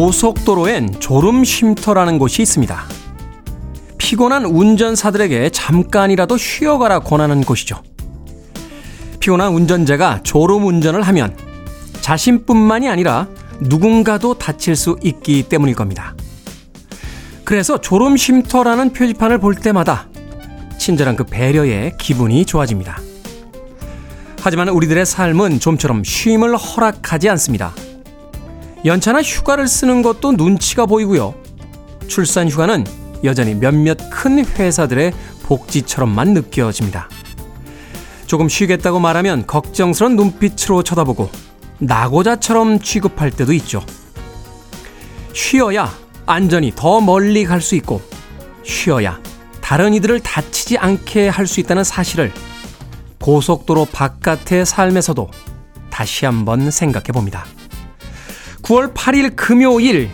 고속도로엔 졸음 쉼터라는 곳이 있습니다. 피곤한 운전사들에게 잠깐이라도 쉬어가라 권하는 곳이죠. 피곤한 운전자가 졸음 운전을 하면 자신뿐만이 아니라 누군가도 다칠 수 있기 때문일 겁니다. 그래서 졸음 쉼터라는 표지판을 볼 때마다 친절한 그 배려에 기분이 좋아집니다. 하지만 우리들의 삶은 좀처럼 쉼을 허락하지 않습니다. 연차나 휴가를 쓰는 것도 눈치가 보이고요. 출산 휴가는 여전히 몇몇 큰 회사들의 복지처럼만 느껴집니다. 조금 쉬겠다고 말하면 걱정스런 눈빛으로 쳐다보고 나고자처럼 취급할 때도 있죠. 쉬어야 안전히 더 멀리 갈 수 있고 쉬어야 다른 이들을 다치지 않게 할 수 있다는 사실을 고속도로 바깥의 삶에서도 다시 한번 생각해 봅니다. 9월 8일 금요일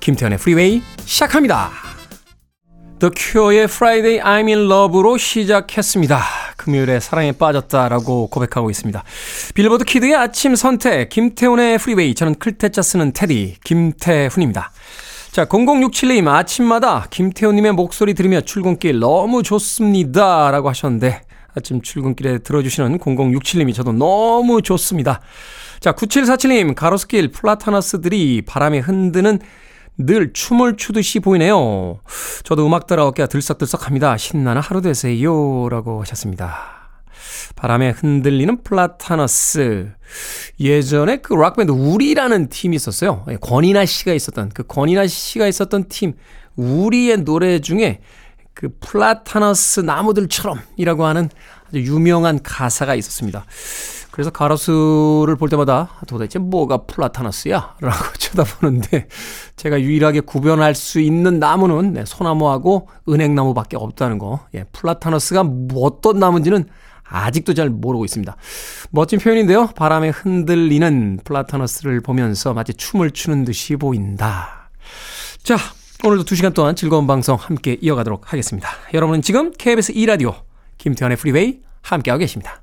김태훈의 프리웨이 시작합니다. The Cure의 Friday I'm in Love로 시작했습니다. 금요일에 사랑에 빠졌다라고 고백하고 있습니다. 빌보드 kid의 아침 선택 김태훈의 프리웨이 저는 클테짜 쓰는 테디 김태훈입니다. 자 0067님 아침마다 김태훈님의 목소리 들으며 출근길 너무 좋습니다 라고 하셨는데 아침 출근길에 들어주시는 0067님이 저도 너무 좋습니다. 자, 9747님, 가로수길 플라타너스들이 바람에 흔들흔들 춤을 추듯이 보이네요. 저도 음악 따라 어깨가 들썩들썩 합니다. 신나는 하루 되세요. 라고 하셨습니다. 바람에 흔들리는 플라타너스. 예전에 그 락밴드 우리라는 팀이 있었어요. 예, 권인하 씨가 있었던, 그 권인하 씨가 있었던 팀, 우리의 노래 중에 그 플라타너스 나무들처럼 이라고 하는 아주 유명한 가사가 있었습니다. 그래서 가로수를 볼 때마다 도대체 뭐가 플라타너스야? 라고 쳐다보는데 제가 유일하게 구별할 수 있는 나무는 네, 소나무하고 은행나무밖에 없다는 거. 예, 플라타너스가 어떤 나무인지는 아직도 잘 모르고 있습니다. 멋진 표현인데요. 바람에 흔들리는 플라타너스를 보면서 마치 춤을 추는 듯이 보인다. 자, 오늘도 2시간 동안 즐거운 방송 함께 이어가도록 하겠습니다. 여러분은 지금 KBS 2라디오 김태훈의 프리웨이 함께하고 계십니다.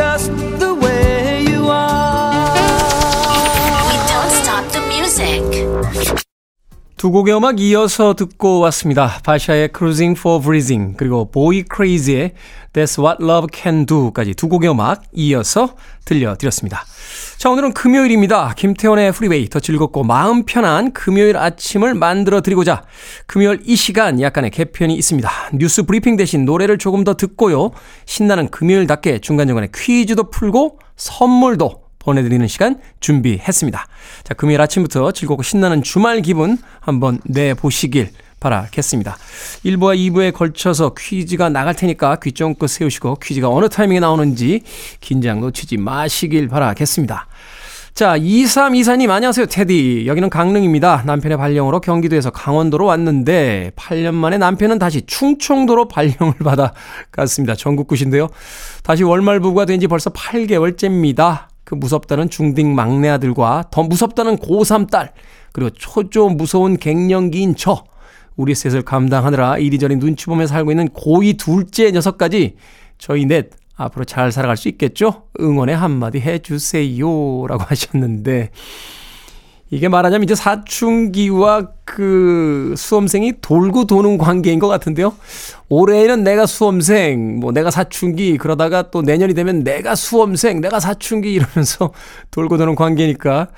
just the way you are. We don't stop the music. 두 곡의 음악 이어서 듣고 왔습니다. 바샤의 Cruising for Bruising 그리고 Boy Krazy의 That's What Love Can Do까지 두 곡의 음악 이어서 들려드렸습니다. 자 오늘은 금요일입니다. 김태훈의 프리웨이 더 즐겁고 마음 편한 금요일 아침을 만들어 드리고자 금요일 이 시간 약간의 개편이 있습니다. 뉴스 브리핑 대신 노래를 조금 더 듣고요. 신나는 금요일답게 중간중간에 퀴즈도 풀고 선물도 보내드리는 시간 준비했습니다. 자, 금요일 아침부터 즐겁고 신나는 주말 기분 한번 내보시길 바라겠습니다. 1부와 2부에 걸쳐서 퀴즈가 나갈 테니까 귀 쫑긋 세우시고 퀴즈가 어느 타이밍에 나오는지 긴장 놓치지 마시길 바라겠습니다. 자, 2324님, 안녕하세요, 테디. 여기는 강릉입니다. 남편의 발령으로 경기도에서 강원도로 왔는데, 8년 만에 남편은 다시 충청도로 발령을 받아 갔습니다. 전국구신데요. 다시 월말 부부가 된 지 벌써 8개월째입니다. 그 무섭다는 중딩 막내 아들과 더 무섭다는 고3 딸, 그리고 초조 무서운 갱년기인 저, 우리 셋을 감당하느라 이리저리 눈치 보며 살고 있는 고2 둘째 녀석까지 저희 넷 앞으로 잘 살아갈 수 있겠죠? 응원의 한마디 해주세요. 라고 하셨는데, 이게 말하자면 이제 사춘기와 그 수험생이 돌고 도는 관계인 것 같은데요. 올해는 내가 수험생, 뭐 내가 사춘기, 그러다가 또 내년이 되면 내가 수험생, 내가 사춘기 이러면서 돌고 도는 관계니까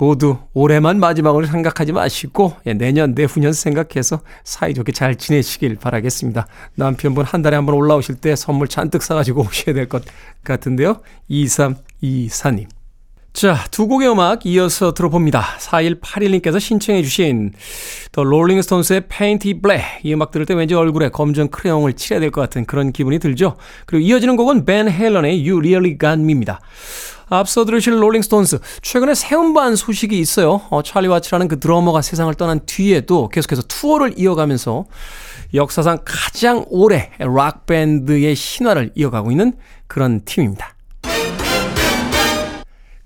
모두 올해만 마지막으로 생각하지 마시고 예, 내년 내후년 생각해서 사이좋게 잘 지내시길 바라겠습니다. 남편분 한 달에 한 번 올라오실 때 선물 잔뜩 사가지고 오셔야 될 것 같은데요. 2324님. 자, 두 곡의 음악 이어서 들어봅니다. 4181님께서 신청해 주신 더 롤링스톤스의 Paint It Black 이 음악 들을 때 왠지 얼굴에 검정 크레용을 칠해야 될 것 같은 그런 기분이 들죠. 그리고 이어지는 곡은 밴 헤일런의 You Really Got Me입니다. 앞서 들으실 롤링스톤스 최근에 새 음반 소식이 있어요. 어, 찰리 와츠라는 그 드러머가 세상을 떠난 뒤에도 계속해서 투어를 이어가면서 역사상 가장 오래 락 밴드의 신화를 이어가고 있는 그런 팀입니다.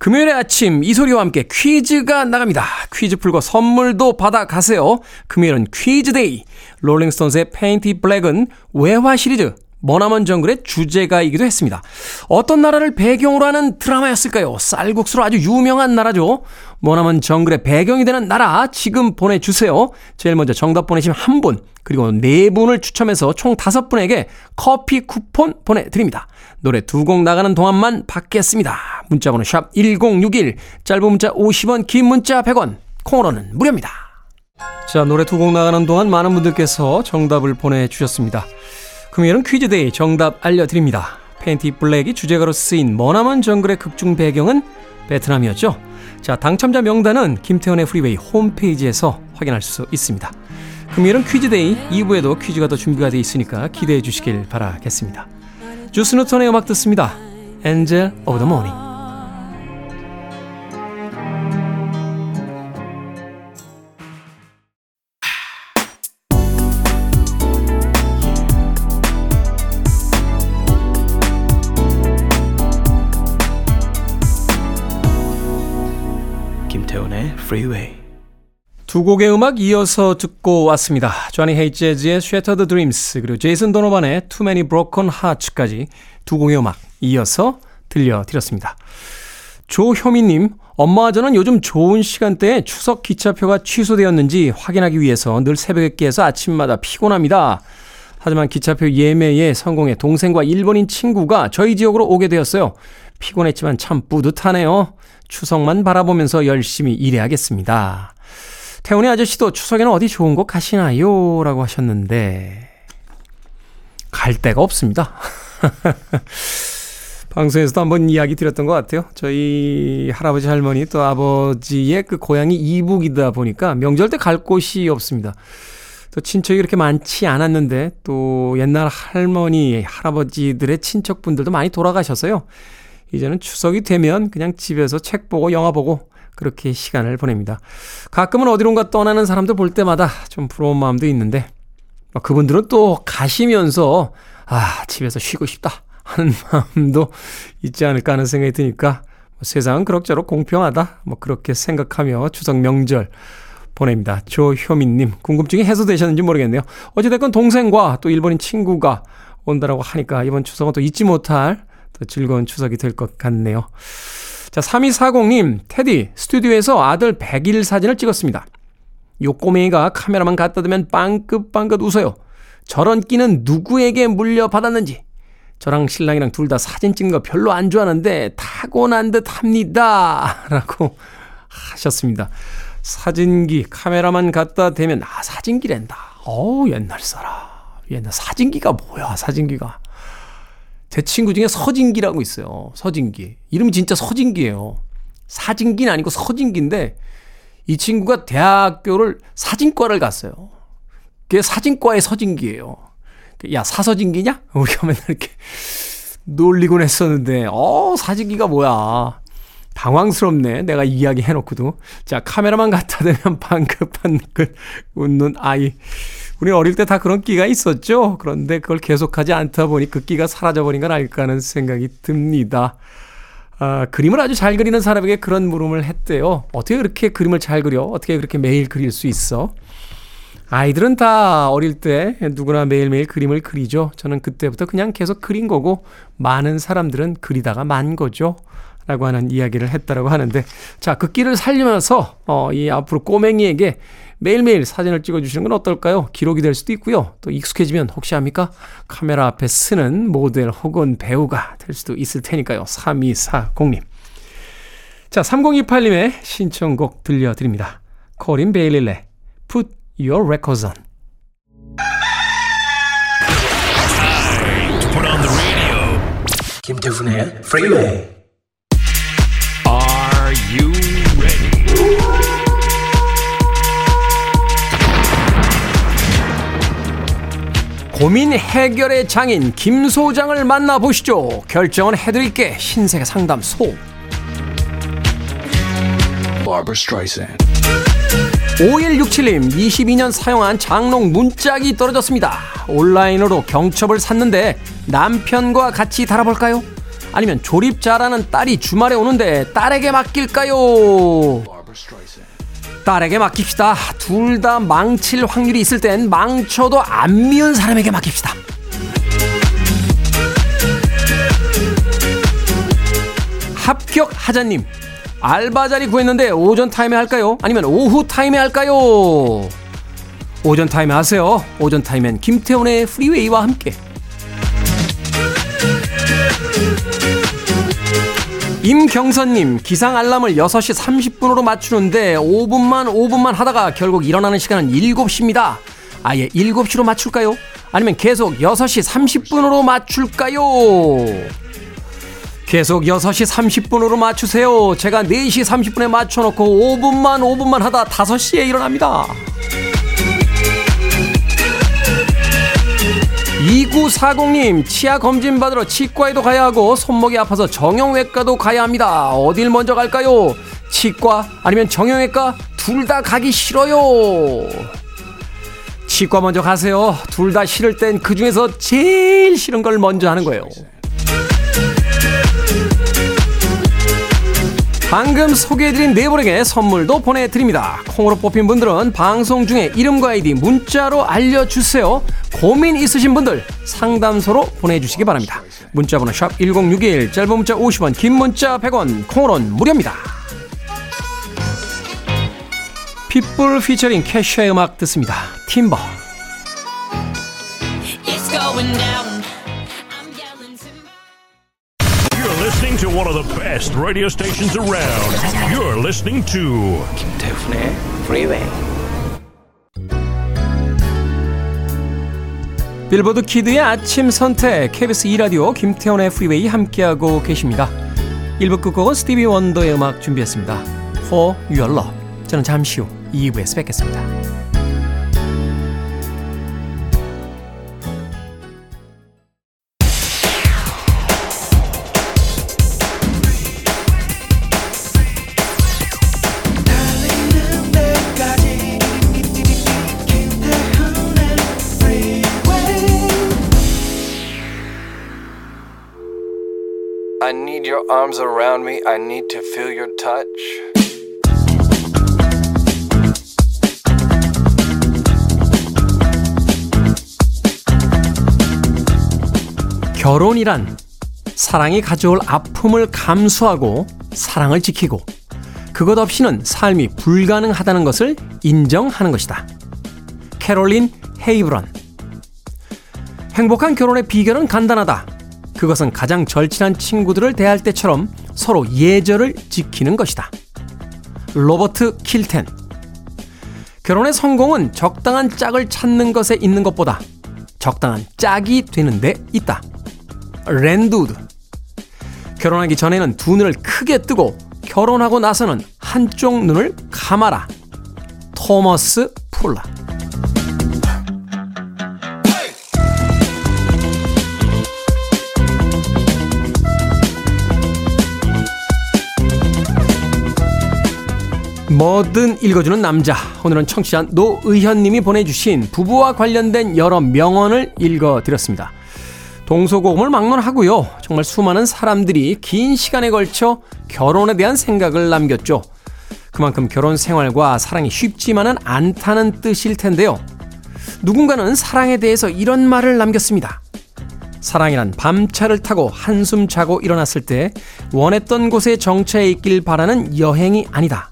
금요일의 아침 이 소리와 함께 퀴즈가 나갑니다. 퀴즈 풀고 선물도 받아가세요. 금요일은 퀴즈 day. 롤링스톤스의 Paint It Black은 외화 시리즈 머나먼 정글의 주제가이기도 했습니다. 어떤 나라를 배경으로 하는 드라마였을까요? 쌀국수로 아주 유명한 나라죠. 머나먼 정글의 배경이 되는 나라 지금 보내주세요. 제일 먼저 정답 보내신 한 분, 그리고 네 분을 추첨해서 총 다섯 분에게 커피 쿠폰 보내드립니다. 노래 두 곡 나가는 동안만 받겠습니다. 문자번호 샵 1061, 짧은 문자 50원, 긴 문자 100원, 콩으로는 무료입니다. 자, 노래 두 곡 나가는 동안 많은 분들께서 정답을 보내주셨습니다. 금요일은 퀴즈 day 정답 알려드립니다. Paint It Black이 주제가로 쓰인 머나먼 정글의 극중 배경은 베트남이었죠. 자, 당첨자 명단은 김태훈의 프리웨이 홈페이지에서 확인할 수 있습니다. 금요일은 퀴즈 day 2부에도 퀴즈가 더 준비가 되어 있으니까 기대해 주시길 바라겠습니다. 주스 노턴의 음악 듣습니다. Angel of the Morning Freeway. 두 곡의 음악 이어서 듣고 왔습니다. 조니 헤이제즈의 Shattered Dreams 그리고 제이슨 도노반의 Too Many Broken Hearts까지 두 곡의 음악 이어서 들려드렸습니다. 조효미님, 엄마와 저는 요즘 좋은 시간대에 추석 기차표가 취소되었는지 확인하기 위해서 늘 새벽에 깨서 아침마다 피곤합니다. 하지만 기차표 예매에 성공해 동생과 일본인 친구가 저희 지역으로 오게 되었어요. 피곤했지만 참 뿌듯하네요. 추석만 바라보면서 열심히 일해야겠습니다. 태훈이 아저씨도 추석에는 어디 좋은 곳 가시나요? 라고 하셨는데, 갈 데가 없습니다. 방송에서도 한번 이야기 드렸던 것 같아요. 저희 할아버지 할머니 또 아버지의 그 고향이 이북이다 보니까 명절 때 갈 곳이 없습니다. 또 친척이 그렇게 많지 않았는데 또 옛날 할머니, 할아버지들의 친척분들도 많이 돌아가셔서요. 이제는 추석이 되면 그냥 집에서 책 보고 영화 보고 그렇게 시간을 보냅니다. 가끔은 어디론가 떠나는 사람들 볼 때마다 좀 부러운 마음도 있는데 뭐 그분들은 또 가시면서 아 집에서 쉬고 싶다 하는 마음도 있지 않을까 하는 생각이 드니까 뭐 세상은 그럭저럭 공평하다 뭐 그렇게 생각하며 추석 명절 보냅니다. 조효민님 궁금증이 해소되셨는지 모르겠네요. 어찌됐건 동생과 또 일본인 친구가 온다라고 하니까 이번 추석은 또 잊지 못할 더 즐거운 추석이 될 것 같네요. 자, 3240님, 테디, 스튜디오에서 아들 100일 사진을 찍었습니다. 요 꼬맹이가 카메라만 갖다 대면 빵긋빵긋 웃어요. 저런 끼는 누구에게 물려받았는지. 저랑 신랑이랑 둘 다 사진 찍는 거 별로 안 좋아하는데 타고난 듯 합니다. 라고 하셨습니다. 사진기, 카메라만 갖다 대면, 아, 사진기랜다. 어우, 옛날 사람. 옛날 사진기가 뭐야, 사진기가. 제 친구 중에 서진기라고 있어요. 서진기. 이름이 진짜 서진기예요. 사진기는 아니고 서진기인데 이 친구가 대학교를 사진과를 갔어요. 그게 사진과의 서진기예요. 야, 사서진기냐? 우리가 맨날 이렇게 놀리곤 했었는데, 어, 사진기가 뭐야. 당황스럽네. 내가 이야기 해놓고도. 자, 카메라만 갖다 대면 방긋방긋 웃는 아이. 우리 어릴 때 다 그런 끼가 있었죠. 그런데 그걸 계속하지 않다 보니 그 끼가 사라져버린 건 아닐까 하는 생각이 듭니다. 아, 그림을 아주 잘 그리는 사람에게 그런 물음을 했대요. 어떻게 그렇게 그림을 잘 그려? 어떻게 그렇게 매일 그릴 수 있어? 아이들은 다 어릴 때 누구나 매일매일 그림을 그리죠. 저는 그때부터 그냥 계속 그린 거고, 많은 사람들은 그리다가 만 거죠. 라고 하는 이야기를 했다라고 하는데, 자, 그 끼를 살리면서, 어, 이 앞으로 꼬맹이에게 매일매일 사진을 찍어주시는 건 어떨까요? 기록이 될 수도 있고요. 또 익숙해지면 혹시 합니까? 카메라 앞에 쓰는 모델 혹은 배우가 될 수도 있을 테니까요. 3240님. 자, 3028님의 신청곡 들려드립니다. 코린 베일릴레, Put Your Records On. 김태훈의 Freeway. 고민 해결의 장인 김 소장을 만나보시죠. 결정은 해드릴게 신세계 상담소. 5167님 22년 사용한 장롱 문짝이 떨어졌습니다. 온라인으로 경첩을 샀는데 남편과 같이 달아볼까요? 아니면 조립 잘하는 딸이 주말에 오는데 딸에게 맡길까요? 딸에게 맡깁시다. 둘 다 망칠 확률이 있을 땐 망쳐도 안 미운 사람에게 맡깁시다. 합격 하자님. 알바 자리 구했는데 오전 타임에 할까요? 아니면 오후 타임에 할까요? 오전 타임에 하세요. 오전 타임엔 김태훈의 프리웨이와 함께. 임경선님, 기상 알람을 6시 30분으로 맞추는데 5분만 5분만 하다가 결국 일어나는 시간은 7시입니다. 아예 7시로 맞출까요? 아니면 계속 6시 30분으로 맞출까요? 계속 6시 30분으로 맞추세요. 제가 4시 30분에 맞춰놓고 5분만 5분만 하다 5시에 일어납니다. 2940님, 치아 검진 받으러 치과에도 가야 하고 손목이 아파서 정형외과도 가야 합니다. 어딜 먼저 갈까요? 치과 아니면 정형외과 둘 다 가기 싫어요. 치과 먼저 가세요. 둘 다 싫을 땐 그 중에서 제일 싫은 걸 먼저 하는 거예요. 방금 소개해드린 네 분에게 선물도 보내드립니다. 콩으로 뽑힌 분들은 방송 중에 이름과 아이디 문자로 알려주세요. 고민 있으신 분들 상담소로 보내주시기 바랍니다. 문자번호 샵 1061, 짧은 문자 50원, 긴 문자 100원, 콩으로는 무료입니다. 핏불 피처링 캐셔의 음악 듣습니다. 팀버. One of the best radio stations around. You're listening to 김태훈의 Freeway. 빌보드 kid의 아침 선택 KBS 2 라디오 김태훈의 Freeway 함께하고 계십니다. 1부 끝곡은 스티비 원더의 음악 준비했습니다. For Your Love. 저는 잠시 후 2부에서 뵙겠습니다. Arms around me. I need to feel your touch. 결혼이란 사랑이 가져올 아픔을 감수하고 사랑을 지키고 그것 없이는 삶이 불가능하다는 것을 인정하는 것이다. 캐롤린 헤이브런 행복한 결혼의 비결은 간단하다. 그것은 가장 절친한 친구들을 대할 때처럼 서로 예절을 지키는 것이다. 로버트 킬텐. 결혼의 성공은 적당한 짝을 찾는 것에 있는 것보다 적당한 짝이 되는 데 있다. 랜두드. 결혼하기 전에는 두 눈을 크게 뜨고 결혼하고 나서는 한쪽 눈을 감아라. 토머스 폴라. 뭐든 읽어주는 남자. 오늘은 청취자 노의현님이 보내주신 부부와 관련된 여러 명언을 읽어드렸습니다. 동서고금을 막론하고요. 정말 수많은 사람들이 긴 시간에 걸쳐 결혼에 대한 생각을 남겼죠. 그만큼 결혼 생활과 사랑이 쉽지만은 않다는 뜻일 텐데요. 누군가는 사랑에 대해서 이런 말을 남겼습니다. 사랑이란 밤차를 타고 한숨 자고 일어났을 때 원했던 곳에 정차해 있길 바라는 여행이 아니다.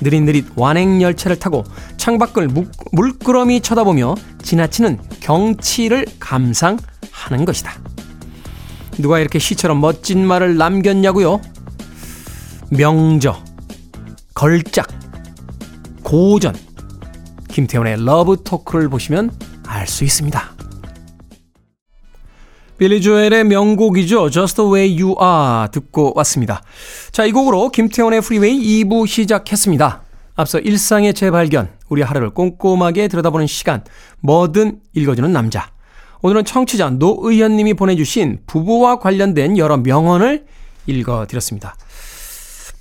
느릿느릿 완행열차를 타고 창밖을 물끄러미 쳐다보며 지나치는 경치를 감상하는 것이다. 누가 이렇게 시처럼 멋진 말을 남겼냐고요? 명저, 걸작, 고전, 김태훈의 love talk를 보시면 알 수 있습니다. 빌리 조엘의 명곡이죠. Just the way you are 듣고 왔습니다. 자, 이 곡으로 김태훈의 프리웨이 2부 시작했습니다. 앞서 일상의 재발견, 우리 하루를 꼼꼼하게 들여다보는 시간, 뭐든 읽어주는 남자. 오늘은 청취자 노의현님이 보내주신 부부와 관련된 여러 명언을 읽어드렸습니다.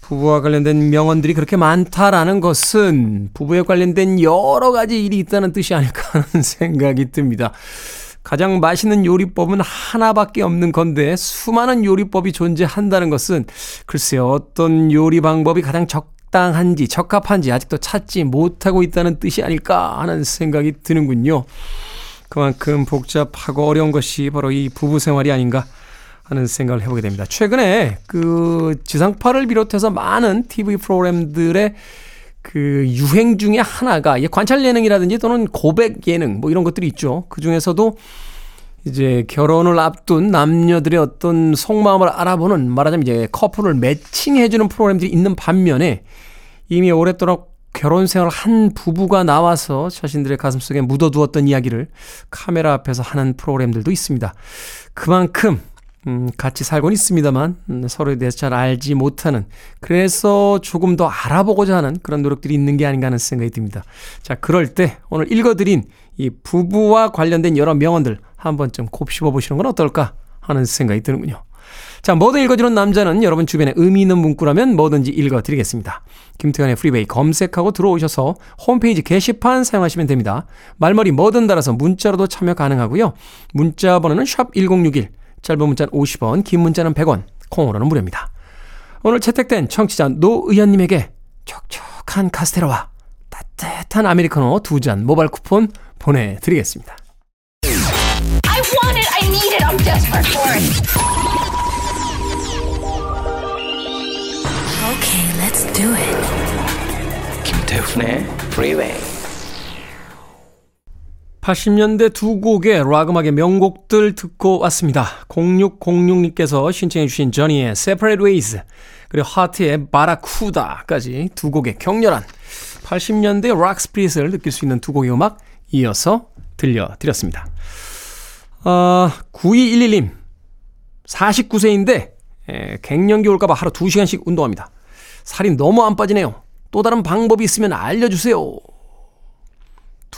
부부와 관련된 명언들이 그렇게 많다라는 것은 부부에 관련된 여러 가지 일이 있다는 뜻이 아닐까 하는 생각이 듭니다. 가장 맛있는 요리법은 하나밖에 없는 건데 수많은 요리법이 존재한다는 것은 글쎄요 어떤 요리 방법이 가장 적당한지 적합한지 아직도 찾지 못하고 있다는 뜻이 아닐까 하는 생각이 드는군요. 그만큼 복잡하고 어려운 것이 바로 이 부부 생활이 아닌가 하는 생각을 해보게 됩니다. 최근에 그 지상파를 비롯해서 많은 TV 프로그램들의 그 유행 중에 하나가 관찰 예능이라든지 또는 고백 예능 뭐 이런 것들이 있죠. 그 중에서도 이제 결혼을 앞둔 남녀들의 어떤 속마음을 알아보는 말하자면 이제 커플을 매칭해주는 프로그램들이 있는 반면에 이미 오랫도록 결혼 생활을 한 부부가 나와서 자신들의 가슴 속에 묻어두었던 이야기를 카메라 앞에서 하는 프로그램들도 있습니다. 그만큼 음, 같이 살곤 있습니다만 음, 서로에 대해서 잘 알지 못하는 그래서 조금 더 알아보고자 하는 그런 노력들이 있는 게 아닌가 하는 생각이 듭니다. 자, 그럴 때 오늘 읽어드린 이 부부와 관련된 여러 명언들 한 번쯤 곱씹어 보시는 건 어떨까 하는 생각이 드는군요. 자, 뭐든 읽어주는 남자는 여러분 주변에 의미 있는 문구라면 뭐든지 읽어드리겠습니다. 김태현의 프리베이 검색하고 들어오셔서 홈페이지 게시판 사용하시면 됩니다. 말머리 뭐든 달아서 문자로도 참여 가능하고요. 문자 번호는 샵 1061, 짧은 문자는 50원, 긴 문자는 100원, 콩으로는 무료입니다. 오늘 채택된 청취자 노의원님에게 촉촉한 카스테라와 따뜻한 아메리카노 두 잔 모바일 쿠폰 보내드리겠습니다. I want it, I need it, I'm desperate for it. Okay, let's do it. 김태훈의 Freeway. 80년대 두 곡의 락 음악의 명곡들 듣고 왔습니다. 0606님께서 신청해 주신 저니의 Separate Ways 그리고 하트의 바라쿠다까지 두 곡의 격렬한 80년대 락 스피릿을 느낄 수 있는 두 곡의 음악 이어서 들려드렸습니다. 어, 9211님 49세인데 에, 갱년기 올까봐 하루 2시간씩 운동합니다. 살이 너무 안 빠지네요. 또 다른 방법이 있으면 알려주세요.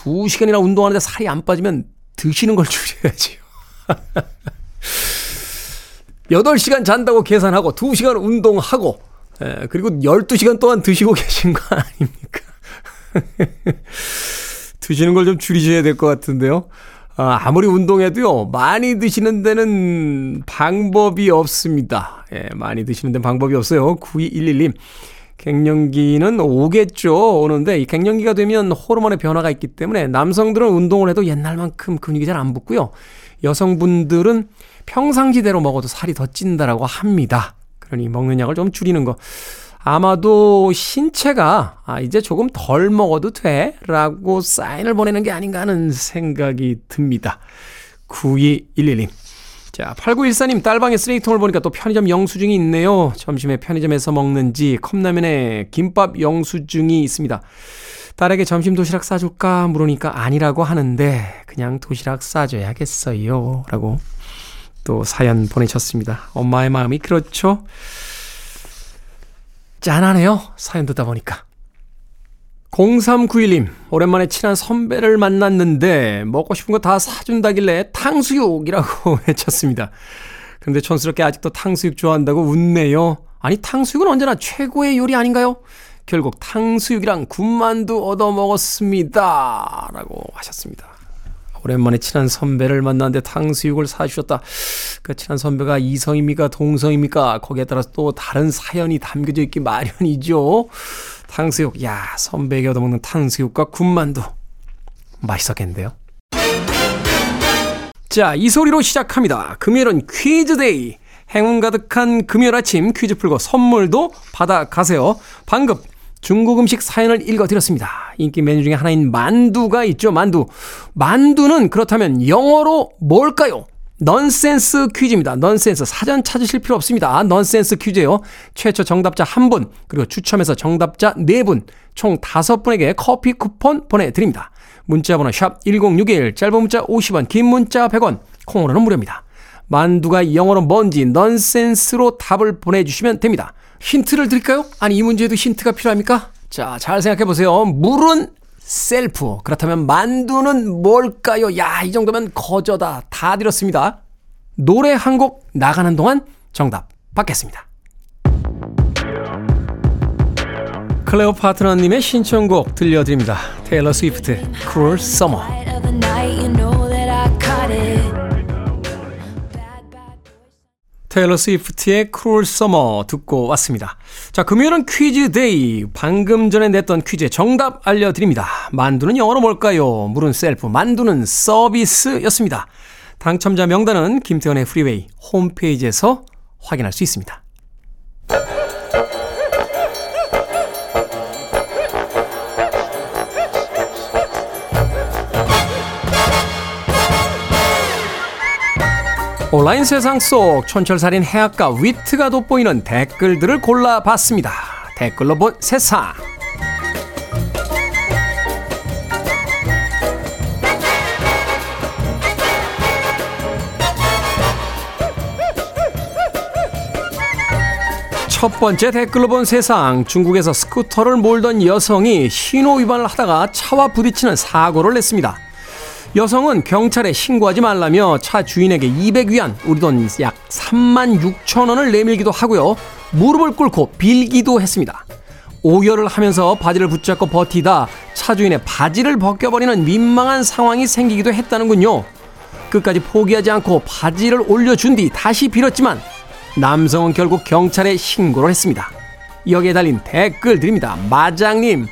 2시간이나 운동하는데 살이 안 빠지면 드시는 걸 줄여야지요. 8시간 잔다고 계산하고 2시간 운동하고 예, 그리고 12시간 동안 드시고 계신 거 아닙니까? 드시는 걸 좀 줄이셔야 될 것 같은데요. 아, 아무리 운동해도요, 많이 드시는 데는 방법이 없습니다. 예, 많이 드시는 데는 방법이 없어요. 9211님. 갱년기는 오겠죠. 오는데 이 갱년기가 되면 호르몬의 변화가 있기 때문에 남성들은 운동을 해도 옛날만큼 근육이 잘 안 붙고요. 여성분들은 평상시대로 먹어도 살이 더 찐다라고 합니다. 그러니 먹는 약을 좀 줄이는 거. 아마도 신체가 아 이제 조금 덜 먹어도 돼 라고 사인을 보내는 게 아닌가 하는 생각이 듭니다. 9211님. 자, 8914님, 딸방에 쓰레기통을 보니까 또 편의점 영수증이 있네요. 점심에 편의점에서 먹는지 컵라면에 김밥 영수증이 있습니다. 딸에게 점심 도시락 싸줄까 물으니까 아니라고 하는데 그냥 도시락 싸줘야겠어요. 라고 또 사연 보내셨습니다. 엄마의 마음이 그렇죠. 짠하네요. 사연 듣다 보니까. 0391님, 오랜만에 친한 선배를 만났는데 먹고 싶은 거 다 사준다길래 탕수육이라고 외쳤습니다. 근데 촌스럽게 아직도 탕수육 좋아한다고 웃네요. 아니, 탕수육은 언제나 최고의 요리 아닌가요? 결국 탕수육이랑 군만두 얻어 먹었습니다. 라고 하셨습니다. 오랜만에 친한 선배를 만났는데 탕수육을 사주셨다. 그 친한 선배가 이성입니까? 동성입니까? 거기에 따라서 또 다른 사연이 담겨져 있기 마련이죠. 탕수육. 야, 선배에게 얻어먹는 탕수육과 군만두. 맛있었겠는데요? 자, 이 소리로 시작합니다. 금요일은 퀴즈데이. 행운 가득한 금요일 아침 퀴즈 풀고 선물도 받아가세요. 방금 중국 음식 사연을 읽어드렸습니다. 인기 메뉴 중에 하나인 만두가 있죠, 만두. 만두는 그렇다면 영어로 뭘까요? 넌센스 퀴즈입니다. 넌센스. 사전 찾으실 필요 없습니다. 넌센스 퀴즈예요. 최초 정답자 1분, 그리고 추첨해서 정답자 4분, 총 5분에게 커피 쿠폰 보내드립니다. 문자 번호 샵 1061, 짧은 문자 50원, 긴 문자 100원, 콩으로는 무료입니다. 만두가 영어로 뭔지 넌센스로 답을 보내주시면 됩니다. 힌트를 드릴까요? 아니, 이 문제에도 힌트가 필요합니까? 자, 잘 생각해 보세요. 물은 셀프. 그렇다면 만두는 뭘까요? 야, 이 정도면 거저다. 다 드렸습니다. 노래 한 곡 나가는 동안 정답 받겠습니다. 클레오 파트너님의 신청곡 들려드립니다. 테일러 스위프트, Cruel Summer. 테일러 스위프트의 Cruel Summer 듣고 왔습니다. 자, 금요일은 퀴즈 day. 방금 전에 냈던 퀴즈의 정답 알려드립니다. 만두는 영어로 뭘까요? 물은 셀프, 만두는 서비스였습니다. 당첨자 명단은 김태훈의 프리웨이 홈페이지에서 확인할 수 있습니다. 온라인 세상 속 촌철살인 해악과 위트가 돋보이는 댓글들을 골라봤습니다. 댓글로 본 세상. 첫 번째 댓글로 본 세상. 중국에서 스쿠터를 몰던 여성이 신호 위반을 하다가 차와 부딪히는 사고를 냈습니다. 여성은 경찰에 신고하지 말라며 차 주인에게 200위안, 우리 돈 약 3만 6천 원을 내밀기도 하고요. 무릎을 꿇고 빌기도 했습니다. 오열을 하면서 바지를 붙잡고 버티다 차 주인의 바지를 벗겨버리는 민망한 상황이 생기기도 했다는군요. 끝까지 포기하지 않고 바지를 올려준 뒤 다시 빌었지만 남성은 결국 경찰에 신고를 했습니다. 여기에 달린 댓글 드립니다. 마장님,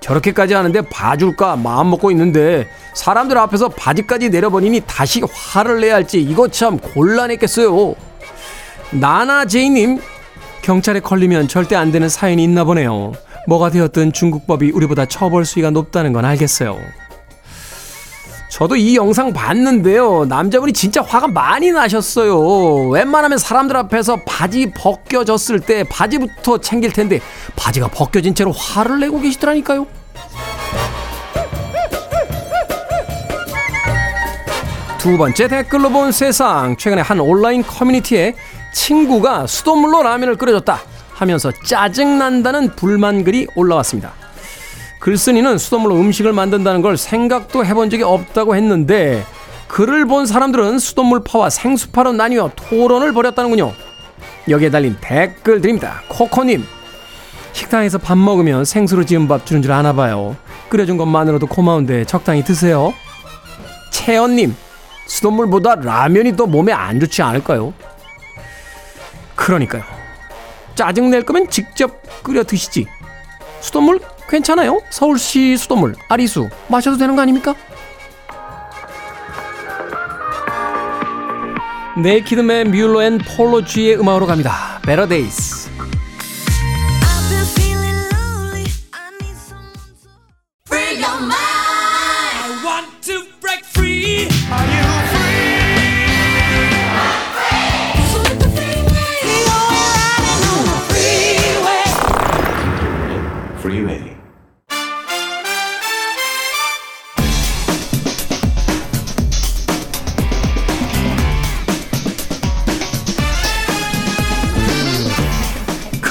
저렇게까지 하는데 봐줄까 마음 먹고 있는데 사람들 앞에서 바지까지 내려버리니 다시 화를 내야 할지 이거 참 곤란했겠어요. 나나제이님 경찰에 걸리면 절대 안 되는 사연이 있나 보네요. 뭐가 되었든 중국법이 우리보다 처벌 수위가 높다는 건 알겠어요. 저도 이 영상 봤는데요. 남자분이 진짜 화가 많이 나셨어요. 웬만하면 사람들 앞에서 바지 벗겨졌을 때 바지부터 챙길 텐데 바지가 벗겨진 채로 화를 내고 계시더라니까요. 두 번째 댓글로 본 세상. 최근에 한 온라인 커뮤니티에 친구가 수돗물로 라면을 끓여줬다 하면서 짜증난다는 불만 글이 올라왔습니다. 글쓴이는 수돗물로 음식을 만든다는 걸 생각도 해본 적이 없다고 했는데 글을 본 사람들은 수돗물파와 생수파로 나뉘어 토론을 벌였다는군요. 여기에 달린 댓글 드립니다. 코코님 식당에서 밥 먹으면 생수로 지은 밥 주는 줄 아나 봐요. 끓여준 것만으로도 고마운데 적당히 드세요. 채연님 수돗물보다 라면이 더 몸에 안 좋지 않을까요? 그러니까요. 짜증 낼 거면 직접 끓여 드시지. 수돗물 괜찮아요? 서울시 수돗물 아리수 마셔도 되는 거 아닙니까? 네이키드맨 뮬러 앤 폴로 G의 음악으로 갑니다. Days.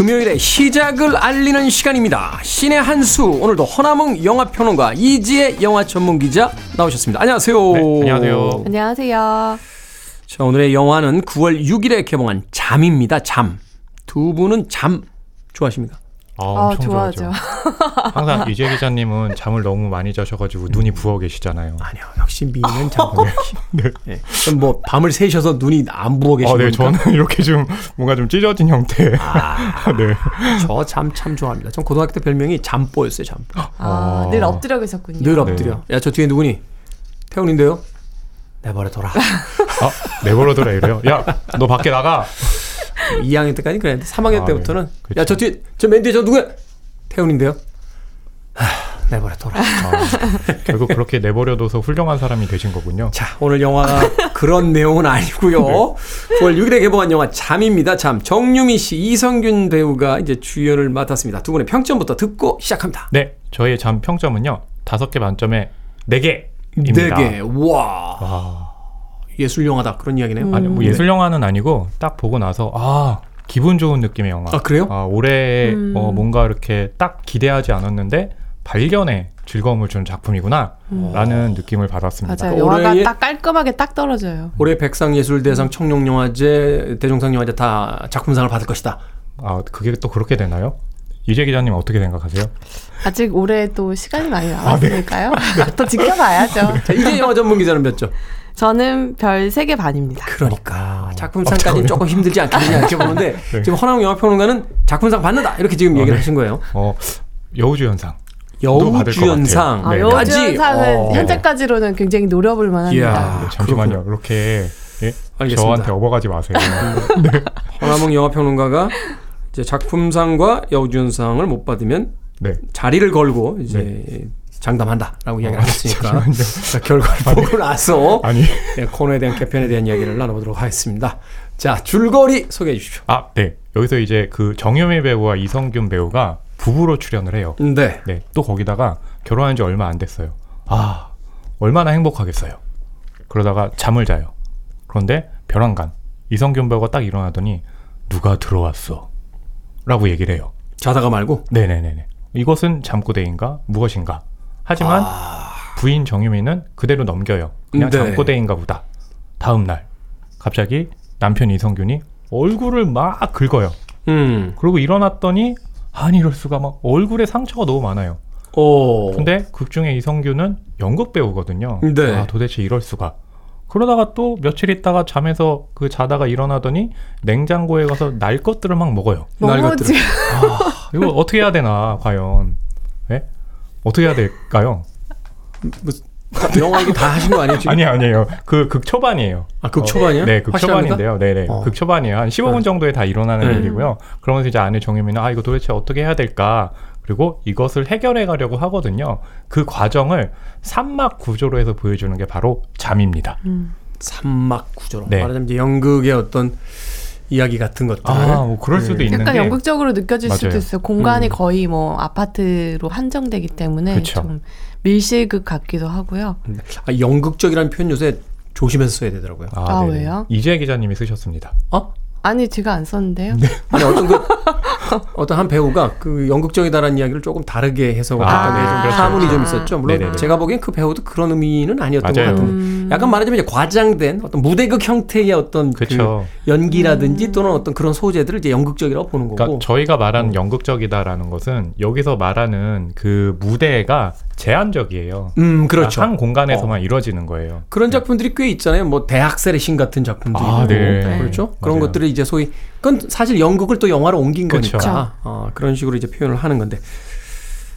금요일의 시작을 알리는 시간입니다. 신의 한 수 오늘도 허남웅 영화평론가 이지혜 영화 전문 기자 나오셨습니다. 안녕하세요. 네, 안녕하세요. 안녕하세요. 자, 오늘의 영화는 9월 6일에 개봉한 잠입니다. 잠. 두 분은 잠 좋아하십니까? 아, 아, 엄청 좋아하죠. 좋아하죠. 항상 이재 기자님은 잠을 너무 많이 자셔가지고 눈이 부어 계시잖아요. 아니요, 역시 미는 잠. 네. 네. 그럼 뭐 밤을 새셔서 눈이 안 부어 계신 아, 네, 겁니까? 저는 이렇게 좀 뭔가 좀 찢어진 형태. 아, 네. 저 잠 참 좋아합니다. 전 고등학교 때 별명이 잠뽀였어요, 잠뽀. 아, 어. 늘 엎드려 계셨군요. 늘 엎드려. 야, 저 뒤에 누구니? 태훈인데요? 내버려 둬라. 아, 내버려둬라 이래요. 야, 너 밖에 나가. 2학년 때까지 그랬는데 3학년 아, 때부터는 네. 그쵸. 야, 저 뒤에 저 맨 뒤에 저 누구야? 태훈인데요? 하, 내버려 둬라. 아, 결국 그렇게 내버려둬서 훌륭한 사람이 되신 거군요. 자, 오늘 영화가 그런 내용은 아니고요. 9월 6일에 개봉한 영화 잠입니다. 잠. 정유미 씨, 이성균 배우가 이제 주연을 맡았습니다. 두 분의 평점부터 듣고 시작합니다. 네, 저의 잠 평점은요. 다섯 개 만점에 네 개입니다. 네 개. 와. 와, 예술 영화다 그런 이야기네요. 음. 아니 뭐 예술 영화는 아니고 딱 보고 나서 아 기분 좋은 느낌의 영화. 아 그래요? 아, 올해 음. 어, 뭔가 이렇게 딱 기대하지 않았는데 발견에 즐거움을 주는 작품이구나 음. 라는 느낌을 받았습니다. 맞아요. 올해의- 영화가 딱 깔끔하게 딱 떨어져요. 올해 백상예술대상, 청룡영화제, 대종상영화제 다 작품상을 받을 것이다. 아 그게 또 그렇게 되나요? 이재 기자님 어떻게 생각하세요? 아직 올해 또 시간이 많이 네. 남았으니까요. 또 지켜봐야죠. 자, 이제 영화 전문 기자는 몇 점? 저는 별 3개 반입니다. 그러니까 작품상까지는 조금 힘들지 않겠느냐 이렇게 보는데 네. 지금 허남 영화평론가는 작품상 받는다 이렇게 지금 얘기를 네. 하신 거예요. 어 여우주연상. 여우주연상. 아, 네, 여우주연상은 어. 현재까지로는 굉장히 노려볼 만합니다. 이야. 네, 잠시만요. 이렇게 예? 저한테 업어가지 마세요. 허남웅 영화평론가가 이제 작품상과 여우주연상을 못 받으면 네. 자리를 걸고 이제 장담한다라고 이야기를 어, 하셨으니까. 자, 결과를 보고 나서 아니 예, 코너에 대한 개편에 대한 이야기를 나눠보도록 하겠습니다. 자 줄거리 소개해 주십시오. 아 네. 여기서 이제 그 정유미 배우와 이성균 배우가 부부로 출연을 해요. 네. 네. 또 거기다가 결혼한 지 얼마 안 됐어요. 아, 얼마나 행복하겠어요. 그러다가 잠을 자요. 그런데 벼랑간 이성균 배우가 딱 일어나더니 누가 들어왔어? 라고 얘기를 해요. 자다가 말고 네네네네. 이것은 잠꼬대인가 무엇인가? 하지만 부인 정유미는 그대로 넘겨요. 그냥 네. 잠꼬대인가 보다. 다음 날 갑자기 남편 이성균이 얼굴을 막 긁어요. 음. 그리고 일어났더니 아니 이럴 수가 막 얼굴에 상처가 너무 많아요. 오. 근데 극 중에 이성균은 연극 배우거든요. 네. 아, 도대체 이럴 수가. 그러다가 또 며칠 있다가 잠에서 그 자다가 일어나더니 냉장고에 가서 날 것들을 막 먹어요. 날 것들을. 지금 아, 이거 어떻게 해야 되나 과연? 예? 어떻게 해야 될까요? 영화 얘기 다 하신 거 아니에요 지금? 아니 아니에요. 그 극 초반이에요. 아, 극 초반이야? 네, 극 확실합니까? 초반인데요. 네 네. 어. 극 초반이에요. 한 15분 네. 정도에 다 일어나는 네. 일이고요. 그러면서 이제 아내 정유미는 아, 이거 도대체 어떻게 해야 될까? 그리고 이것을 해결해 가려고 하거든요. 그 과정을 삼막 구조로 해서 보여주는 게 바로 잠입니다. 삼막 구조로 네. 말하자면 이제 연극의 어떤 이야기 같은 것들. 아, 뭐 그럴 수도 네. 있는데. 약간 연극적으로 느껴질 수도 맞아요. 있어요. 공간이 음. 거의 뭐 아파트로 한정되기 때문에 그쵸. 좀 밀실극 같기도 하고요. 아, 연극적이라는 표현 요새 조심해서 써야 되더라고요. 아, 네네. 왜요? 이재 기자님이 쓰셨습니다. 어? 아니 제가 안 썼는데요. 네. 아니 어떤 그 어떤 한 배우가 그 연극적이다라는 이야기를 조금 다르게 해석을 아, 했다는 게 그렇죠. 좀 파문이 좀 아. 있었죠. 물론 네네네. 제가 보기엔 그 배우도 그런 의미는 아니었던 맞아요. 것 같은데. 음. 약간 말하자면 이제 과장된 어떤 무대극 형태의 어떤 그 그렇죠. 연기라든지 또는 어떤 그런 소재들을 이제 연극적이라고 보는 거고. 그러니까 저희가 어. 말하는 연극적이다라는 것은 여기서 말하는 그 무대가 제한적이에요. 음, 그렇죠. 한 공간에서만 이루어지는 거예요. 그런 작품들이 꽤 있잖아요. 뭐 대학살의 신 같은 작품들이 아, 있고. 네. 그렇죠. 그런 맞아요. 것들을 이제 소위 그건 사실 연극을 또 영화로 옮긴 그쵸. 거니까 어, 그런 식으로 이제 표현을 하는 건데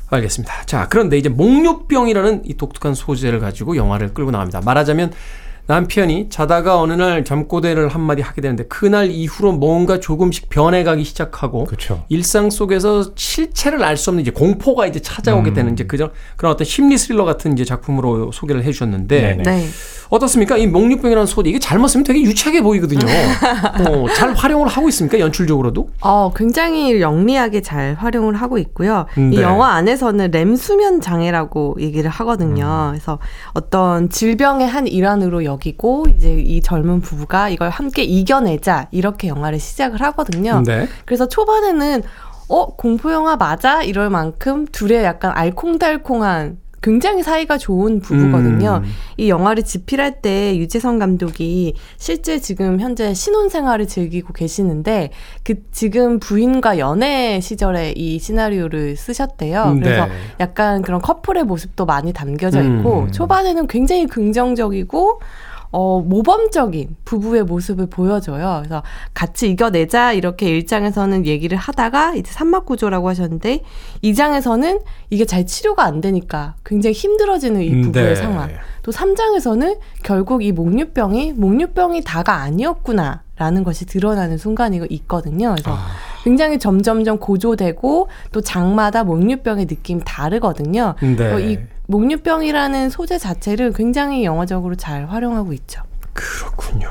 알겠습니다. 자 그런데 이제 목류병이라는 이 독특한 소재를 가지고 영화를 끌고 나갑니다. 말하자면 남편이 자다가 어느 날 잠꼬대를 한마디 하게 되는데 그날 이후로 뭔가 조금씩 변해가기 시작하고 그렇죠. 일상 속에서 실체를 알 수 없는 이제 공포가 이제 찾아오게 음. 되는 이제 그저 그런 어떤 심리 스릴러 같은 이제 작품으로 소개를 해주셨는데. 네. 어떻습니까? 이 목류병이라는 소재 이게 잘못 쓰면 되게 유치하게 보이거든요. 어, 잘 활용을 하고 있습니까? 연출적으로도? 어, 굉장히 영리하게 잘 활용을 하고 있고요. 네. 이 영화 안에서는 렘 수면 장애라고 얘기를 하거든요. 그래서 어떤 질병의 한 일환으로 여기고 이제 이 젊은 부부가 이걸 함께 이겨내자 이렇게 영화를 시작을 하거든요. 네. 그래서 초반에는 어 공포 영화 맞아 이럴 만큼 둘의 약간 알콩달콩한 굉장히 사이가 좋은 부부거든요. 음. 이 영화를 집필할 때 유재석 감독이 실제 지금 현재 신혼 생활을 즐기고 계시는데 그 지금 부인과 연애 시절에 이 시나리오를 쓰셨대요. 그래서 네. 약간 그런 커플의 모습도 많이 담겨져 있고 음. 초반에는 굉장히 긍정적이고 어, 모범적인 부부의 모습을 보여줘요. 그래서 같이 이겨내자 이렇게 1장에서는 얘기를 하다가 이제 산막구조라고 하셨는데 2장에서는 이게 잘 치료가 안 되니까 굉장히 힘들어지는 이 부부의 네. 상황. 또 3장에서는 결국 이 목류병이 목류병이 다가 아니었구나. 라는 것이 드러나는 순간이 있거든요. 그래서 아. 굉장히 점점점 고조되고 또 장마다 목류병의 느낌이 다르거든요. 네. 어, 이 목류병이라는 소재 자체를 굉장히 영화적으로 잘 활용하고 있죠. 그렇군요.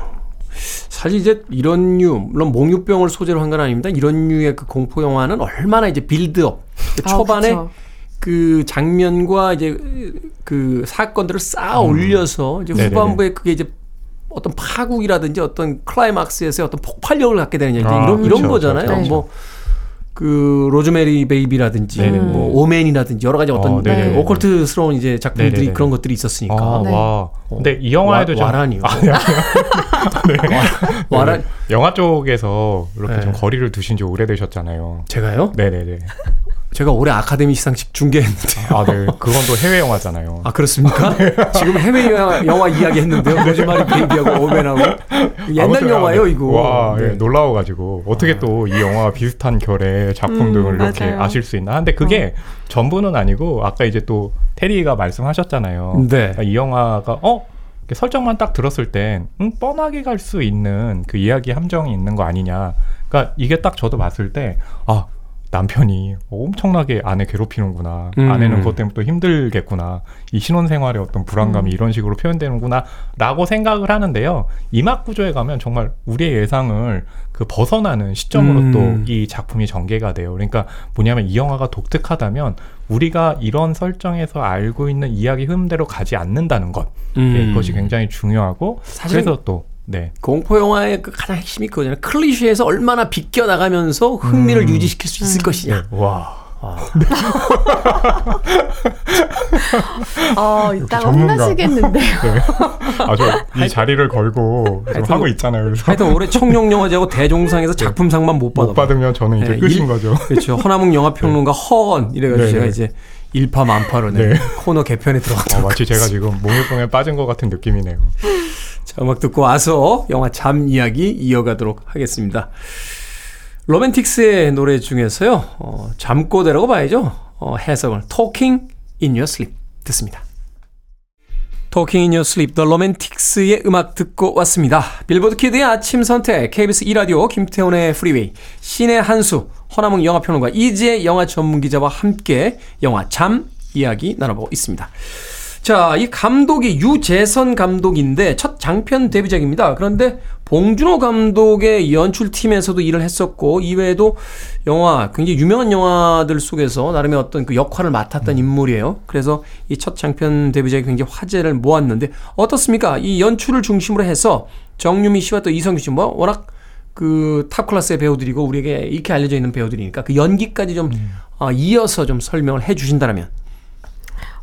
사실 이제 이런 류, 물론 몽유병을 소재로 한 건 아닙니다. 이런 류의 그 공포 영화는 얼마나 이제 빌드업, 그 아, 초반에 그쵸. 그 장면과 이제 그 사건들을 쌓아 올려서 이제. 후반부에 그게 이제 어떤 파국이라든지 어떤 클라이막스에서의 어떤 폭발력을 갖게 되느냐 이제 아, 이런 그렇죠, 이런 거잖아요. 그렇죠. 뭐 그 로즈메리 베이비라든지 네네. 뭐 오맨이라든지 여러 가지 어떤 어, 네. 오컬트스러운 이제 작품들이 네네네. 그런 것들이 있었으니까. 아, 네. 와. 근데 이 영화에도 와, 와란이요. 아, 네. 네. 와란 영화 쪽에서 이렇게 네. 좀 거리를 두신 지 오래되셨잖아요. 제가요? 네네네. 제가 올해 아카데미 시상식 중계했는데요. 아, 네. 그건 또 해외 영화잖아요. 아, 그렇습니까? 네. 지금 해외 영화, 영화 이야기 했는데요. 로즈마리 베이비하고 오맨하고. 옛날 영화예요, 이거. 와, 네. 네. 놀라워가지고. 어떻게 또 이 영화와 비슷한 결의 작품 등을 음, 이렇게 맞아요. 아실 수 있나? 근데 그게 어. 전부는 아니고, 아까 이제 또 테리가 말씀하셨잖아요. 네. 그러니까 이 영화가, 어? 설정만 딱 들었을 땐, 음, 뻔하게 갈 수 있는 그 이야기 함정이 있는 거 아니냐. 그러니까 이게 딱 저도 봤을 때, 아, 남편이 엄청나게 아내 괴롭히는구나. 음. 아내는 그것 때문에 또 힘들겠구나. 이 신혼생활의 어떤 불안감이 음. 이런 식으로 표현되는구나. 라고 생각을 하는데요. 이막 구조에 가면 정말 우리의 예상을 그 벗어나는 시점으로 음. 또이 작품이 전개가 돼요. 그러니까 뭐냐면 이 영화가 독특하다면 우리가 이런 설정에서 알고 있는 이야기 흐름대로 가지 않는다는 것. 음. 예, 이것이 굉장히 중요하고 그래서 또 네. 공포 영화의 그 가장 핵심이 그거잖아요. 클리셰에서 얼마나 비껴 나가면서 흥미를 음. 유지시킬 수 있을 음. 것이냐. 네. 와. 아, 어, 이따가 혼나시겠는데요. 네. 아, 저이 자리를 걸고 좀 하고 있잖아요. 그래서. 하여튼 올해 청룡영화제하고 대종상에서 네. 작품상만 못 받아. 못 받으면 저는 이제 네, 끝인 일, 거죠. 그렇죠. 허남웅 영화평론가 네. 허언 이래가지고 네, 제가 이제 일파만파로 네. 코너 개편에 들어갔다. 어, 마치 제가 지금 몽유병에 빠진 것 같은 느낌이네요. 자, 음악 듣고 와서 영화 잠 이야기 이어가도록 하겠습니다. 로맨틱스의 노래 중에서요, 어, 잠꼬대라고 봐야죠. 어, 해석을 Talking in Your Sleep 듣습니다. Talking in Your Sleep, The Romantics의 음악 듣고 왔습니다. 빌보드 키드의 아침 선택, KBS 2라디오, 김태훈의 프리웨이, 신의 한수, 허남웅 영화평론가, 이지혜 영화 전문 기자와 함께 영화 잠 이야기 나눠보고 있습니다. 자, 이 감독이 유재선 감독인데 첫 장편 데뷔작입니다. 그런데 봉준호 감독의 연출팀에서도 일을 했었고 이외에도 영화 굉장히 유명한 영화들 속에서 나름의 어떤 그 역할을 맡았던 인물이에요. 그래서 이 첫 장편 데뷔작이 굉장히 화제를 모았는데 어떻습니까? 이 연출을 중심으로 해서 정유미 씨와 또 이선균 씨 뭐 워낙 그 탑 클래스의 배우들이고 우리에게 이렇게 알려져 있는 배우들이니까 그 연기까지 좀 음. 어, 이어서 좀 설명을 해 주신다면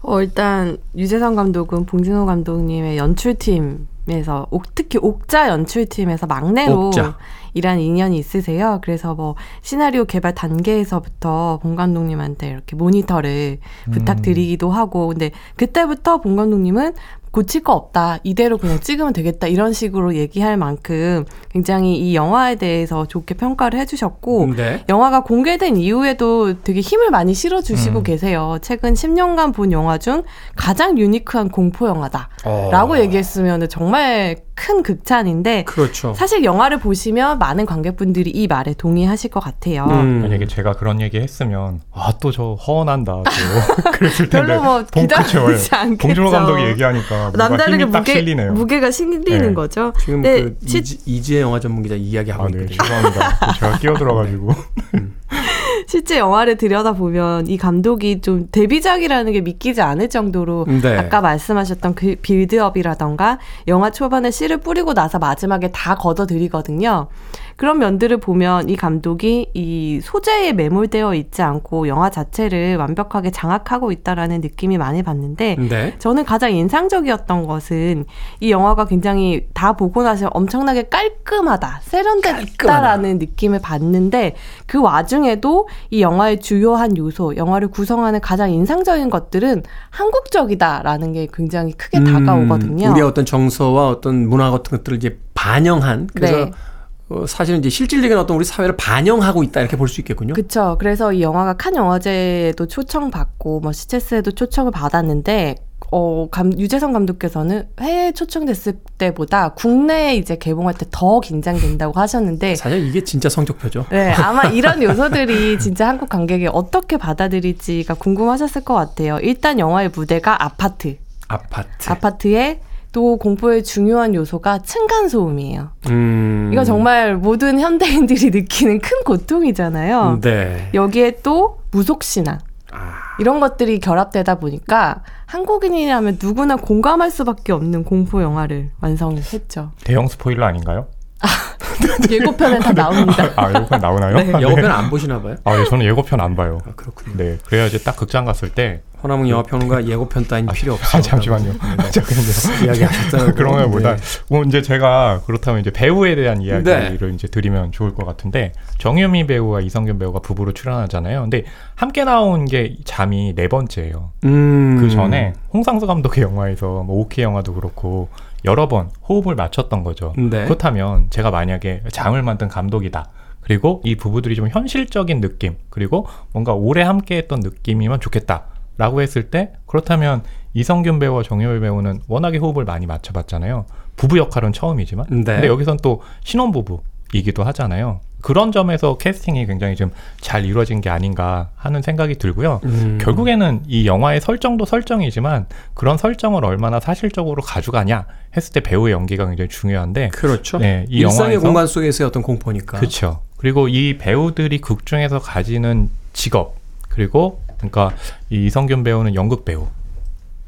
어, 일단 유재선 감독은 봉준호 감독님의 연출팀에서 특히 옥자 연출팀에서 막내로 옥자. 일한 인연이 있으세요. 그래서 뭐 시나리오 개발 단계에서부터 봉 감독님한테 이렇게 모니터를 음. 부탁드리기도 하고 근데 그때부터 봉 감독님은 고칠 거 없다. 이대로 그냥 찍으면 되겠다. 이런 식으로 얘기할 만큼 굉장히 이 영화에 대해서 좋게 평가를 해주셨고, 네. 영화가 공개된 이후에도 되게 힘을 많이 실어주시고 음. 계세요. 최근 10년간 본 영화 중 가장 유니크한 공포 영화다. 어. 라고 얘기했으면 정말 큰 극찬인데 그렇죠. 사실 영화를 보시면 많은 관객분들이 이 말에 동의하실 것 같아요. 음. 만약에 제가 그런 얘기 했으면 아 또 저 허언한다 또 그랬을 텐데 별로 뭐 기다리지 않겠죠. 봉준호 감독이 얘기하니까 남다르게 무게, 실리네요. 무게가 실리는 네. 거죠. 지금 네, 그 시... 이지, 혜 영화 전문 기자 이야기하고 아, 네, 있거든요. 죄송합니다. 제가 끼어들어가지고 음. 실제 영화를 들여다보면 이 감독이 좀 데뷔작이라는 게 믿기지 않을 정도로 네. 아까 말씀하셨던 그 빌드업이라던가 영화 초반에 씨를 뿌리고 나서 마지막에 다 걷어들이거든요. 그런 면들을 보면 이 감독이 이 소재에 매몰되어 있지 않고 영화 자체를 완벽하게 장악하고 있다라는 느낌이 많이 받는데 네. 저는 가장 인상적이었던 것은 이 영화가 굉장히 다 보고 나서 엄청나게 깔끔하다, 세련됐다라는 느낌을 받는데 그 와중에도 이 영화의 주요한 요소, 영화를 구성하는 가장 인상적인 것들은 한국적이다라는 게 굉장히 크게 음, 다가오거든요. 우리의 어떤 정서와 어떤 문화 같은 것들을 이제 반영한 그래서 네. 어, 사실은 이제 실질적인 어떤 우리 사회를 반영하고 있다 이렇게 볼 수 있겠군요. 그렇죠. 그래서 이 영화가 칸 영화제에도 초청받고 뭐 시체스에도 초청을 받았는데 어, 감, 유재석 감독께서는 해외 초청됐을 때보다 국내에 이제 개봉할 때 더 긴장된다고 하셨는데 사실 이게 진짜 성적표죠. 네, 아마 이런 요소들이 진짜 한국 관객이 어떻게 받아들일지가 궁금하셨을 것 같아요. 일단 영화의 무대가 아파트. 아파트. 아파트에 또 공포의 중요한 요소가 층간 소음이에요. 음. 이거 정말 모든 현대인들이 느끼는 큰 고통이잖아요. 네. 여기에 또 무속 신앙. 아. 이런 것들이 결합되다 보니까 한국인이라면 누구나 공감할 수밖에 없는 공포 영화를 완성했죠. 대형 스포일러 아닌가요? 예고편에 다 나옵니다. 아, 예고편 나오나요? 네. 예고편 안 보시나 봐요? 아, 네, 저는 예고편 안 봐요. 아, 그렇군요. 네, 그래야지 딱 극장 갔을 때. 허나문 영화평론가 예고편 따윈 아, 필요 없어요. 아, 잠시만요. 이야기하셨다는 그런 거보다 뭐 이제 제가 그렇다면 이제 배우에 대한 이야기를 네. 이제 드리면 좋을 것 같은데 정유미 배우와 이성균 배우가 부부로 출연하잖아요. 근데 함께 나온 게 잠이 네 번째예요. 음. 그 전에 홍상수 감독의 영화에서 뭐 오케이 영화도 그렇고 여러 번 호흡을 맞췄던 거죠. 네. 그렇다면 제가 만약에 장을 만든 감독이다. 그리고 이 부부들이 좀 현실적인 느낌, 그리고 뭔가 오래 함께 했던 느낌이면 좋겠다. 라고 했을 때, 그렇다면 이성균 배우와 정효일 배우는 워낙에 호흡을 많이 맞춰봤잖아요. 부부 역할은 처음이지만. 네. 근데 여기선 또 신혼부부이기도 하잖아요. 그런 점에서 캐스팅이 굉장히 좀 잘 이루어진 게 아닌가 하는 생각이 들고요. 음. 결국에는 이 영화의 설정도 설정이지만 그런 설정을 얼마나 사실적으로 가져가냐 했을 때 배우의 연기가 굉장히 중요한데 그렇죠. 네, 이 일상의 영화에서- 공간 속에서의 어떤 공포니까. 그렇죠. 그리고 이 배우들이 극 중에서 가지는 직업 그리고 그러니까 이 이성균 배우는 연극 배우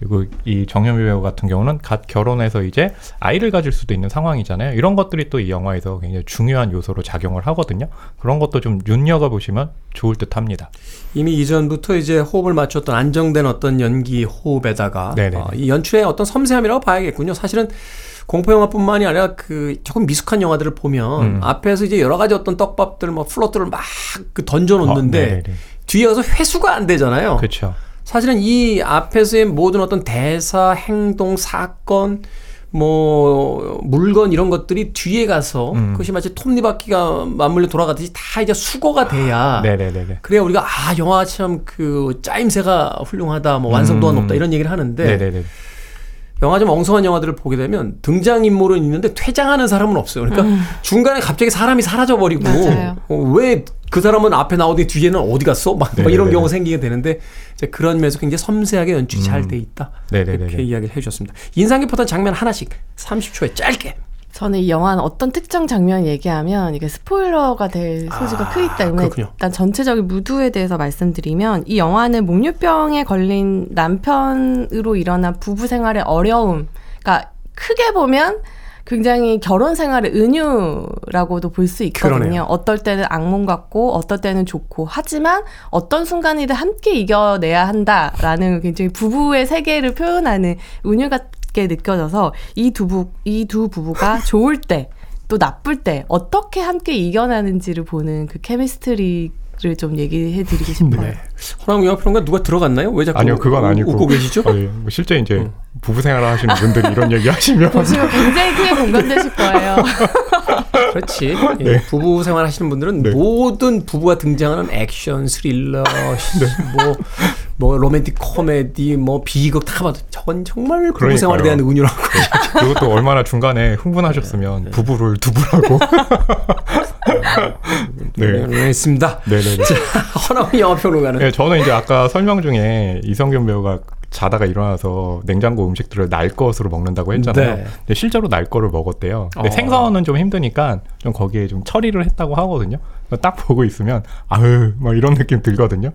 그리고 이 정유미 배우 같은 경우는 갓 결혼해서 이제 아이를 가질 수도 있는 상황이잖아요. 이런 것들이 또 이 영화에서 굉장히 중요한 요소로 작용을 하거든요. 그런 것도 좀 눈여겨 보시면 좋을 듯 합니다. 이미 이전부터 이제 호흡을 맞췄던 안정된 어떤 연기 호흡에다가. 어, 이 연출의 어떤 섬세함이라고 봐야겠군요. 사실은 공포 영화뿐만이 아니라 그 조금 미숙한 영화들을 보면 음. 앞에서 이제 여러 가지 어떤 떡밥들 뭐 플롯들을 막 그 던져 어, 놓는데 네네네. 뒤에 가서 회수가 안 되잖아요. 그렇죠. 사실은 이 앞에서의 모든 어떤 대사, 행동, 사건, 뭐 물건 이런 것들이 뒤에 가서 음. 그것이 마치 톱니바퀴가 맞물려 돌아가듯이 다 이제 수거가 돼야 네네네네. 그래야 우리가 아 영화 참 그 짜임새가 훌륭하다 뭐 완성도가 음. 높다 이런 얘기를 하는데 네네네. 영화 좀 엉성한 영화들을 보게 되면 등장 인물은 있는데 퇴장하는 사람은 없어요. 그러니까 중간에 갑자기 사람이 사라져 버리고 맞아요. 왜그 사람은 앞에 나오더니 뒤에는 어디 갔어? 막, 막 이런 네네네. 경우가 생기게 되는데 이제 그런 면에서 굉장히 섬세하게 연출이 잘 음. 돼 있다. 네네네. 이렇게 이야기를 해주셨습니다. 인상 깊었던 장면 하나씩 30초에 짧게. 저는 이 영화는 어떤 특정 장면 얘기하면 이게 스포일러가 될 소지가 아, 크기 때문에 그렇군요. 일단 전체적인 무드에 대해서 말씀드리면 이 영화는 목류병에 걸린 남편으로 일어난 부부 생활의 어려움, 그러니까 크게 보면 굉장히 결혼 생활의 은유라고도 볼 수 있거든요. 그러네요. 어떨 때는 악몽 같고 어떨 때는 좋고 하지만 어떤 순간이든 함께 이겨내야 한다라는 굉장히 부부의 세계를 표현하는 은유 같 게 느껴져서 이두부이두 부부가 좋을 때 또 나쁠 때 어떻게 함께 이겨나는지를 보는 그 케미스트리 를 좀 얘기해 드리고 싶어요. 네. 호랑 영화평론가 누가 들어갔나요? 왜 자꾸 아니요, 그건 아니고. 웃고 계시죠? 어, 예. 뭐 실제 이제 부부 생활을 하시는 분들이 이런 얘기 하시면 보시면 굉장히 크게 공감되실 거예요. 그렇지. 예, 부부 생활 하시는 분들은 네. 모든 부부가 등장하는 액션, 스릴러, 뭐, 뭐 로맨틱 코미디, 뭐 비극 다 봐도 저건 정말 그러니까요. 생활에 대한 은유라고. 그리고 또 얼마나 중간에 흥분하셨으면 부부를 두부라고. 네. 네, 했습니다. 네네네. 허나운 영화평론가는 네, 저는 이제 아까 설명 중에 이성균 배우가 자다가 일어나서 냉장고 음식들을 날 것으로 먹는다고 했잖아요. 네. 근데 실제로 날 거를 먹었대요. 근데 어. 생선은 좀 힘드니까 좀 거기에 좀 처리를 했다고 하거든요. 딱 보고 있으면 아유 막 이런 느낌 들거든요.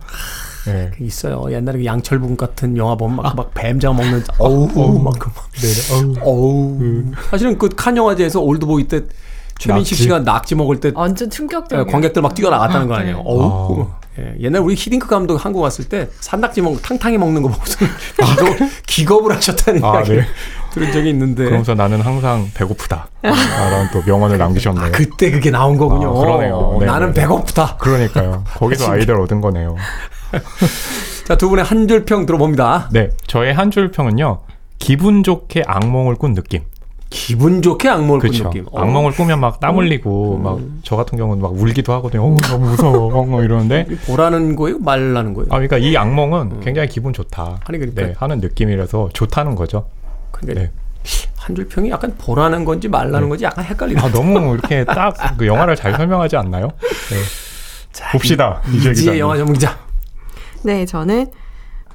네. 있어요. 옛날에 그 양철분 같은 영화 보면 막, 막 뱀장 먹는 어우 막그 막. 네네. 어우. 어우. 사실은 그 칸 영화제에서 올드보이 때 최민식? 씨가 낙지 먹을 때 완전 예, 충격적이에요. 관객들 막 뛰어나갔다는 거 아, 아니에요. 네. 어우. 예, 옛날 우리 히딩크 감독 한국 왔을 때 산낙지 먹 탕탕이 먹는 거 보고서 기겁, 기겁을 하셨다는 아, 이야기 를 네. 들은 적이 있는데 그러면서 나는 항상 배고프다. 라는 또 명언을 남기셨네요. 그때 그게 나온 거군요. 아, 그러네요. 네, 나는 네. 배고프다. 그러니까요. 거기서 아이디어를 얻은 거네요. 자, 두 분의 한 줄 평 들어봅니다. 네, 저의 한 줄 평은요. 기분 좋게 악몽을 꾼 느낌. 기분 좋게 악몽을 꾼 그렇죠. 느낌. 어. 악몽을 꾸면 막 땀 흘리고 막저 같은 경우는 막 울기도 하거든요. 어, 너무 무서워. 어, 이러는데 보라는 거예요? 말라는 거예요? 아 그러니까 이 악몽은 굉장히 기분 좋다. 아니, 그러니까- 네, 하는 느낌이라서 좋다는 거죠. 그러니까 네. 한줄 평이 약간 보라는 건지 말라는 건지 약간 헷갈리네. 아 너무 이렇게 딱 그 영화를 잘 설명하지 않나요? 네. 자, 봅시다. 기자님. 영화 전문기자. 네, 저는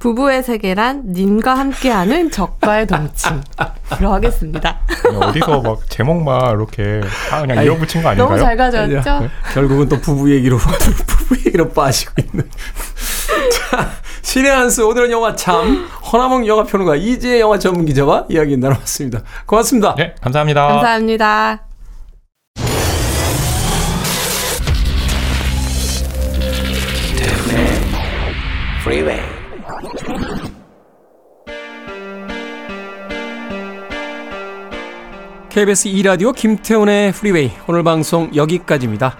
부부의 세계란 님과 함께하는 적과의 동침으로 하겠습니다. 어디서 막 제목만 이렇게 다 그냥 아니, 이어붙인 거 아닌가요? 너무 잘 가져왔죠? 결국은 또 부부 얘기로 부부 얘기로 빠지고 있는. 신의 한수 오늘은 영화 참 허나몽 영화 평론가 이지혜 영화 전문 기자와 이야기 나눠봤습니다. 고맙습니다. 네, 감사합니다. 감사합니다. KBS 2라디오 김태훈의 프리웨이 오늘 방송 여기까지입니다.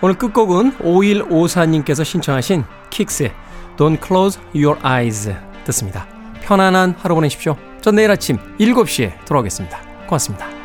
오늘 끝곡은 5154님께서 신청하신 킥스의 Don't Close Your Eyes 듣습니다. 편안한 하루 보내십시오. 전 내일 아침 7시에 돌아오겠습니다. 고맙습니다.